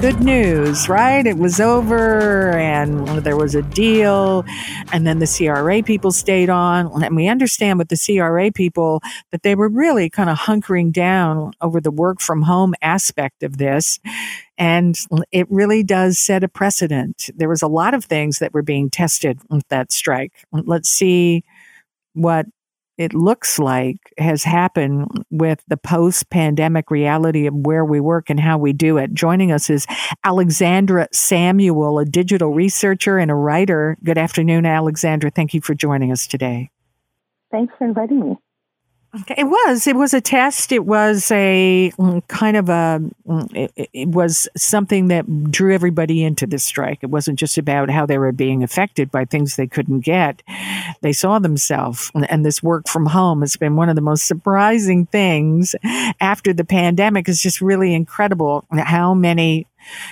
Good news, right? It was over and there was a deal and then the CRA people stayed on and we understand with the CRA people that they were really kind of hunkering down over the work from home aspect of this and it really does set a precedent. There was a lot of things that were being tested with that strike. Let's see what it looks like has happened with the post pandemic reality of where we work and how we do it. Joining us is Alexandra Samuel, a digital researcher and a writer. Good afternoon, Alexandra. Thank you for joining us today. Thanks for inviting me. It was. It was a test. It was a mm, kind of a. Mm, it, it, was something that drew everybody into this strike. It wasn't just about how they were being affected by things they couldn't get. They saw themselves, and this work from home has been one of the most surprising things after the pandemic. Is just really incredible how many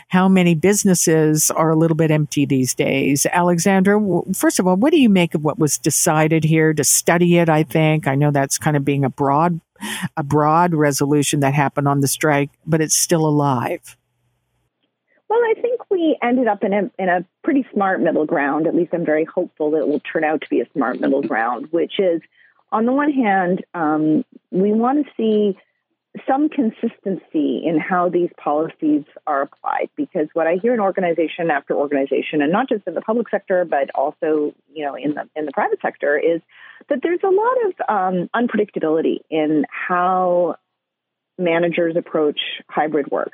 how many businesses are a little bit empty these days. Alexandra, first of all, what do you make of what was decided here to study it? I think I know that's kind of being a broad, a broad resolution that happened on the strike, but it's still alive. Well, I think we ended up in a in a pretty smart middle ground. At least I'm very hopeful that it will turn out to be a smart middle ground, which is, on the one hand, um, we want to see some consistency in how these policies are applied because what I hear in organization after organization and not just in the public sector but also you know in the in the private sector is that there's a lot of um, unpredictability in how managers approach hybrid work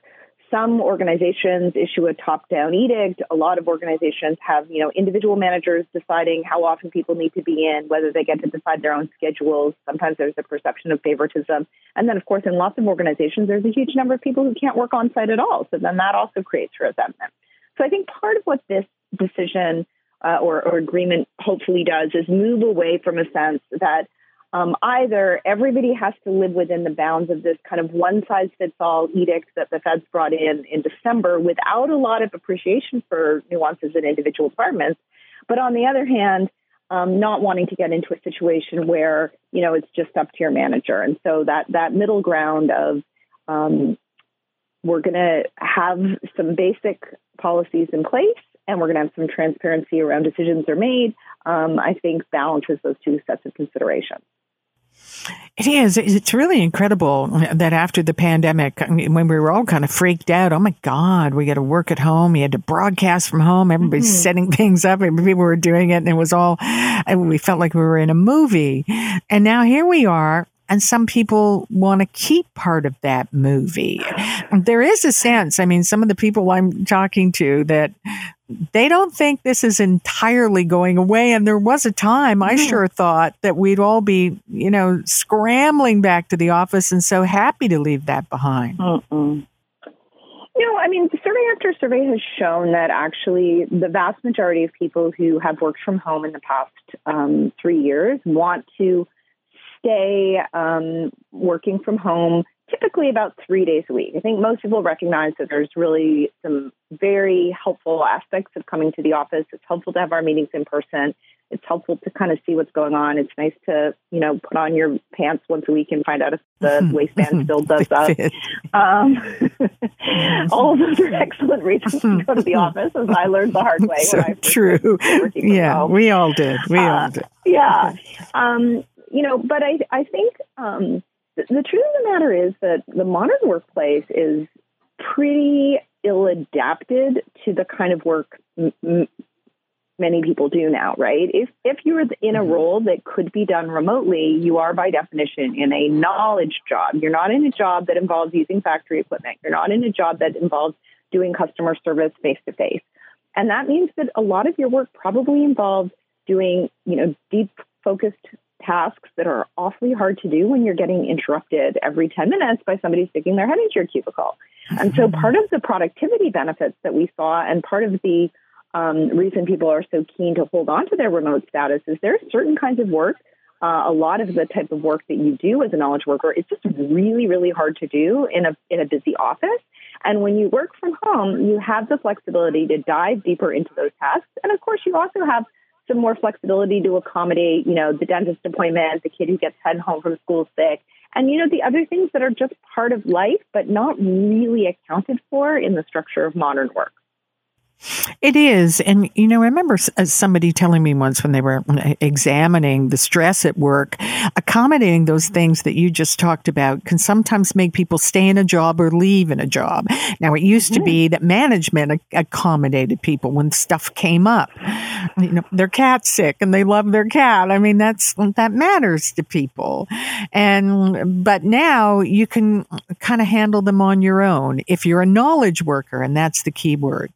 some organizations issue a top-down edict. A lot of organizations have, you know, individual managers deciding how often people need to be in, whether they get to decide their own schedules. Sometimes there's a perception of favoritism. And then, of course, in lots of organizations, there's a huge number of people who can't work on site at all. So then that also creates resentment. So I think part of what this decision uh, or, or agreement hopefully does is move away from a sense that um, either everybody has to live within the bounds of this kind of one size fits all edict that the feds brought in in December without a lot of appreciation for nuances in individual departments. But on the other hand, um, not wanting to get into a situation where you know it's just up to your manager, and so that that middle ground of um, we're going to have some basic policies in place, and we're going to have some transparency around decisions are made. Um, I think balances those two sets of considerations. It is. It's really incredible that after the pandemic, when we were all kind of freaked out, oh my God, we got to work at home. You had to broadcast from home. Everybody's mm-hmm. setting things up. People were doing it and it was all, we felt like we were in a movie. And now here we are and some people want to keep part of that movie. There is a sense, I mean, some of the people I'm talking to that they don't think this is entirely going away. And there was a time I sure thought that we'd all be, you know, scrambling back to the office and so happy to leave that behind. Mm-mm. You know, I mean, survey after survey has shown that actually the vast majority of people who have worked from home in the past um, three years want to stay um, working from home typically about three days a week. I think most people recognize that there's really some very helpful aspects of coming to the office. It's helpful to have our meetings in person. It's helpful to kind of see what's going on. It's nice to, you know, put on your pants once a week and find out if the waistband still does up. Um, all of those are excellent reasons to go to the office, as I learned the hard way. So true. Yeah, we all did. We uh, all did. Yeah. Um, you know, but I, I think um, the, the truth of the matter is that the modern workplace is pretty ill adapted to the kind of work m- m- many people do now, right? If if you're in a mm-hmm. role that could be done remotely, you are by definition in a knowledge job. You're not in a job that involves using factory equipment. You're not in a job that involves doing customer service face to face. And that means that a lot of your work probably involves doing, you know, deep focused tasks that are awfully hard to do when you're getting interrupted every 10 minutes by somebody sticking their head into your cubicle. And so part of the productivity benefits that we saw and part of the um, reason people are so keen to hold on to their remote status is there are certain kinds of work uh, a lot of the type of work that you do as a knowledge worker is just really, really hard to do in a in a busy office. And when you work from home, you have the flexibility to dive deeper into those tasks. And of course, you also have some more flexibility to accommodate, you know, the dentist appointment, the kid who gets sent home from school sick, and you know the other things that are just part of life but not really accounted for in the structure of modern work. It is. And, you know, I remember uh, somebody telling me once when they were uh, examining the stress at work, accommodating those things that you just talked about can sometimes make people stay in a job or leave in a job. Now, it used to be that management accommodated people when stuff came up. You know, their cat's sick and they love their cat. I mean, that's, that matters to people. And, but now you can kind of handle them on your own if you're a knowledge worker, and that's the key word.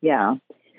Yeah.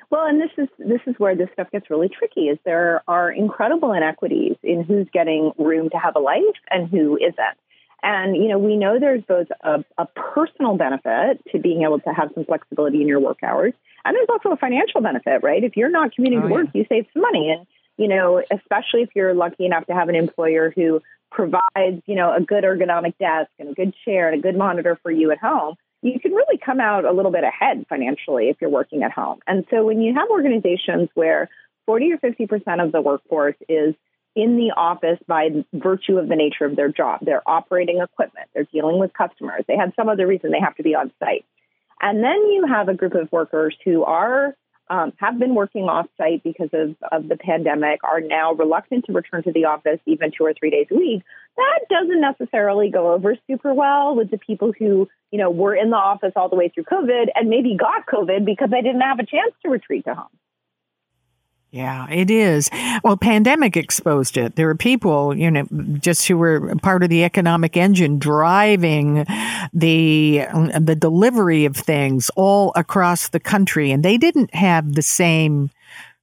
Well, and this is this is where this stuff gets really tricky. Is there are incredible inequities in who's getting room to have a life and who isn't. And you know, we know there's both a, a personal benefit to being able to have some flexibility in your work hours, and there's also a financial benefit, right? If you're not commuting oh, to work, yeah. you save some money, and you know, especially if you're lucky enough to have an employer who provides, you know, a good ergonomic desk and a good chair and a good monitor for you at home you can really come out a little bit ahead financially if you're working at home. And so when you have organizations where 40 or 50% of the workforce is in the office by virtue of the nature of their job, they're operating equipment, they're dealing with customers, they have some other reason they have to be on site. And then you have a group of workers who are um, have been working off site because of, of the pandemic, are now reluctant to return to the office even two or three days a week. That doesn't necessarily go over super well with the people who, you know, were in the office all the way through COVID and maybe got COVID because they didn't have a chance to retreat to home. Yeah, it is. Well, pandemic exposed it. There were people, you know, just who were part of the economic engine driving the the delivery of things all across the country, and they didn't have the same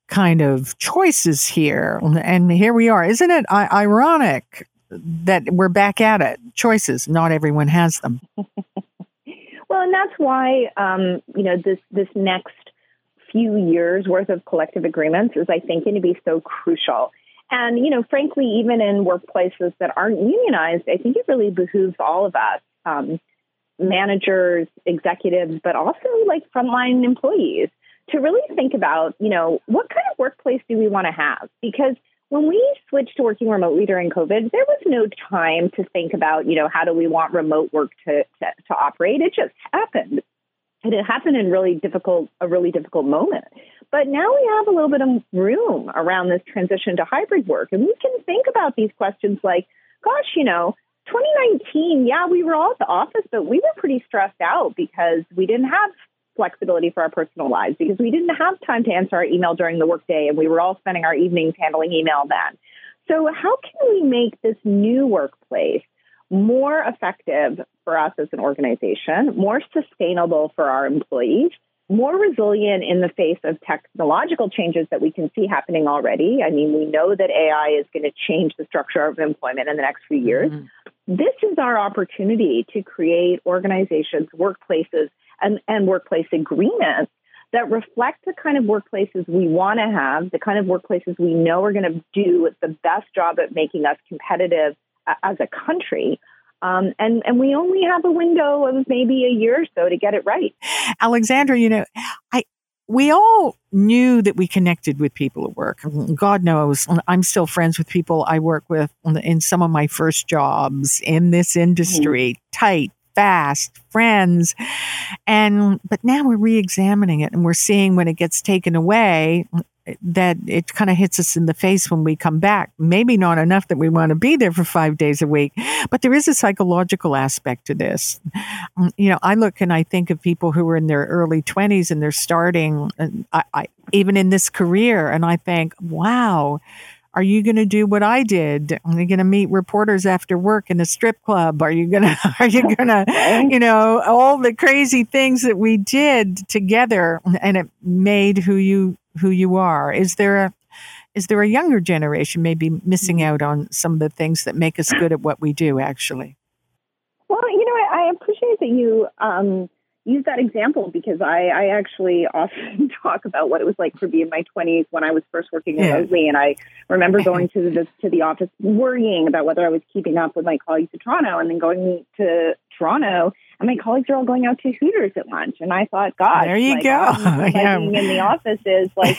kind of choices here. And here we are. Isn't it ironic that we're back at it? Choices. Not everyone has them. well, and that's why um, you know this this next few years worth of collective agreements is, I think, going to be so crucial. And, you know, frankly, even in workplaces that aren't unionized, I think it really behooves all of us, um, managers, executives, but also like frontline employees to really think about, you know, what kind of workplace do we want to have? Because when we switched to working remotely during COVID, there was no time to think about, you know, how do we want remote work to, to, to operate? It just happened and it happened in really difficult a really difficult moment. But now we have a little bit of room around this transition to hybrid work. And we can think about these questions like gosh you know 2019 yeah we were all at the office but we were pretty stressed out because we didn't have flexibility for our personal lives because we didn't have time to answer our email during the workday and we were all spending our evenings handling email then. So how can we make this new workplace more effective for us as an organization, more sustainable for our employees, more resilient in the face of technological changes that we can see happening already. I mean, we know that AI is going to change the structure of employment in the next few years. Mm-hmm. This is our opportunity to create organizations, workplaces, and, and workplace agreements that reflect the kind of workplaces we want to have, the kind of workplaces we know are going to do the best job at making us competitive as a country. Um, and and we only have a window of maybe a year or so to get it right. Alexandra, you know, I we all knew that we connected with people at work. God knows, I'm still friends with people I work with in some of my first jobs in this industry. Mm-hmm. Tight, fast friends and but now we're re-examining it and we're seeing when it gets taken away that it kind of hits us in the face when we come back. Maybe not enough that we want to be there for five days a week, but there is a psychological aspect to this. Um, you know, I look and I think of people who are in their early 20s and they're starting, I, I, even in this career, and I think, wow, are you going to do what I did? Are you going to meet reporters after work in a strip club? Are you going to, are you going to, you know, all the crazy things that we did together and it made who you, who you are? Is there a, is there a younger generation maybe missing out on some of the things that make us good at what we do actually? Well, you know, I, I appreciate that you um, use that example because I, I actually often talk about what it was like for me in my 20s when I was first working remotely. Yeah. And I remember going to the, to the office worrying about whether I was keeping up with my colleagues in Toronto and then going to Toronto and my colleagues are all going out to Hooters at lunch. And I thought, God, there you like, go. yeah. being in the office is like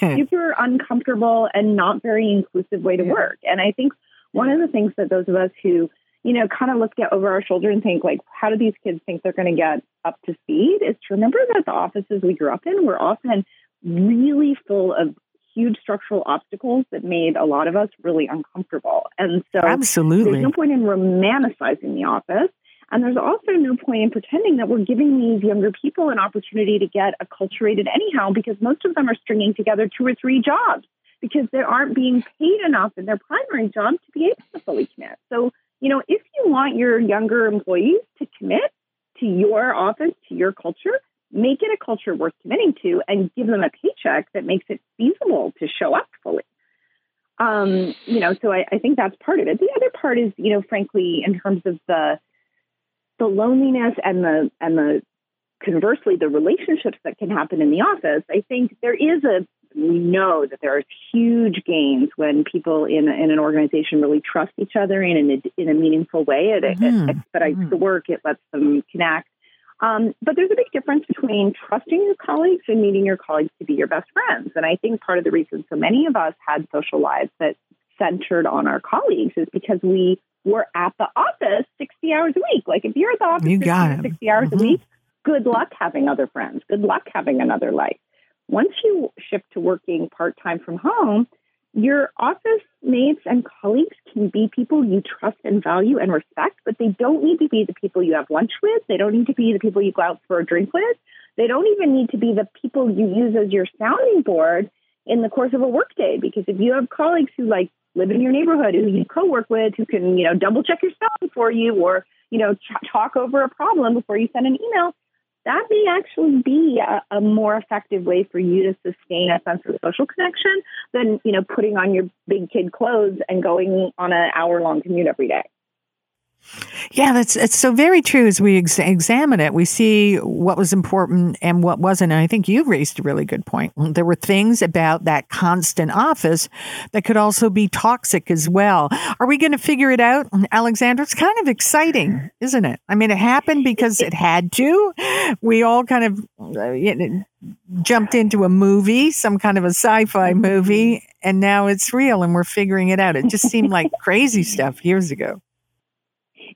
super uncomfortable and not very inclusive way to work. And I think one of the things that those of us who you know, kind of look at over our shoulder and think like, how do these kids think they're going to get up to speed? Is to remember that the offices we grew up in were often really full of huge structural obstacles that made a lot of us really uncomfortable. And so, absolutely, there's no point in romanticizing the office. And there's also no point in pretending that we're giving these younger people an opportunity to get acculturated anyhow, because most of them are stringing together two or three jobs because they aren't being paid enough in their primary job to be able to fully commit. So you know, if you want your younger employees to commit to your office, to your culture, make it a culture worth committing to and give them a paycheck that makes it feasible to show up fully. Um, you know, so I, I think that's part of it. The other part is, you know, frankly, in terms of the the loneliness and the and the conversely the relationships that can happen in the office, I think there is a we know that there are huge gains when people in, in an organization really trust each other in a, in a meaningful way. It, mm-hmm. it expedites mm-hmm. the work, it lets them connect. Um, but there's a big difference between trusting your colleagues and needing your colleagues to be your best friends. And I think part of the reason so many of us had social lives that centered on our colleagues is because we were at the office 60 hours a week. Like if you're at the office you got 60 hours mm-hmm. a week, good luck having other friends. Good luck having another life. Once you shift to working part time from home, your office mates and colleagues can be people you trust and value and respect, but they don't need to be the people you have lunch with. They don't need to be the people you go out for a drink with. They don't even need to be the people you use as your sounding board in the course of a workday. Because if you have colleagues who like live in your neighborhood, who you co-work with, who can, you know, double check your spelling for you or, you know, ch- talk over a problem before you send an email, that may actually be a, a, more effective way for you to sustain a sense of social connection than you know putting on your big kid clothes and going on an hour long commute every day. Yeah, that's it's so very true. As we ex- examine it, we see what was important and what wasn't. And I think you raised a really good point. There were things about that constant office that could also be toxic as well. Are we going to figure it out, Alexandra? It's kind of exciting, isn't it? I mean, it happened because it had to. We all kind of uh, jumped into a movie, some kind of a sci-fi movie, and now it's real, and we're figuring it out. It just seemed like crazy stuff years ago.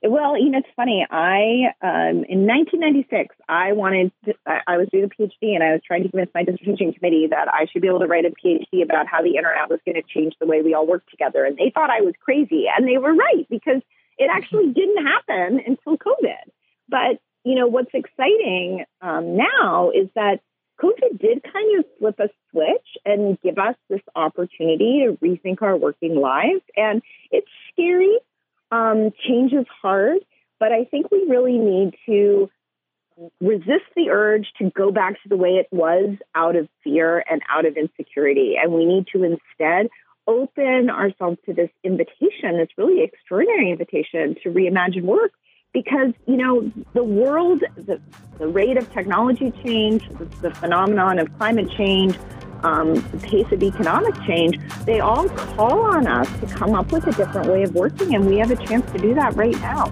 Well, you know, it's funny. I um, in 1996, I wanted. To, I, I was doing a PhD, and I was trying to convince my dissertation committee that I should be able to write a PhD about how the internet was going to change the way we all work together. And they thought I was crazy, and they were right because it actually didn't happen until COVID. But you know, what's exciting um, now is that COVID did kind of flip a switch and give us this opportunity to rethink our working lives. And it's scary um, change is hard, but I think we really need to resist the urge to go back to the way it was out of fear and out of insecurity. And we need to instead open ourselves to this invitation, this really extraordinary invitation to reimagine work. Because, you know, the world, the, the rate of technology change, the, the phenomenon of climate change, um, the pace of economic change, they all call on us to come up with a different way of working, and we have a chance to do that right now.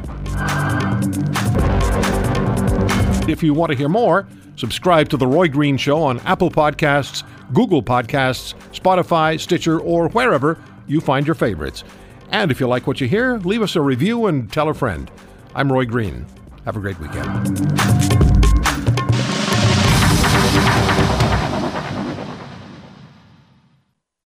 If you want to hear more, subscribe to The Roy Green Show on Apple Podcasts, Google Podcasts, Spotify, Stitcher, or wherever you find your favorites. And if you like what you hear, leave us a review and tell a friend. I'm Roy Green. Have a great weekend.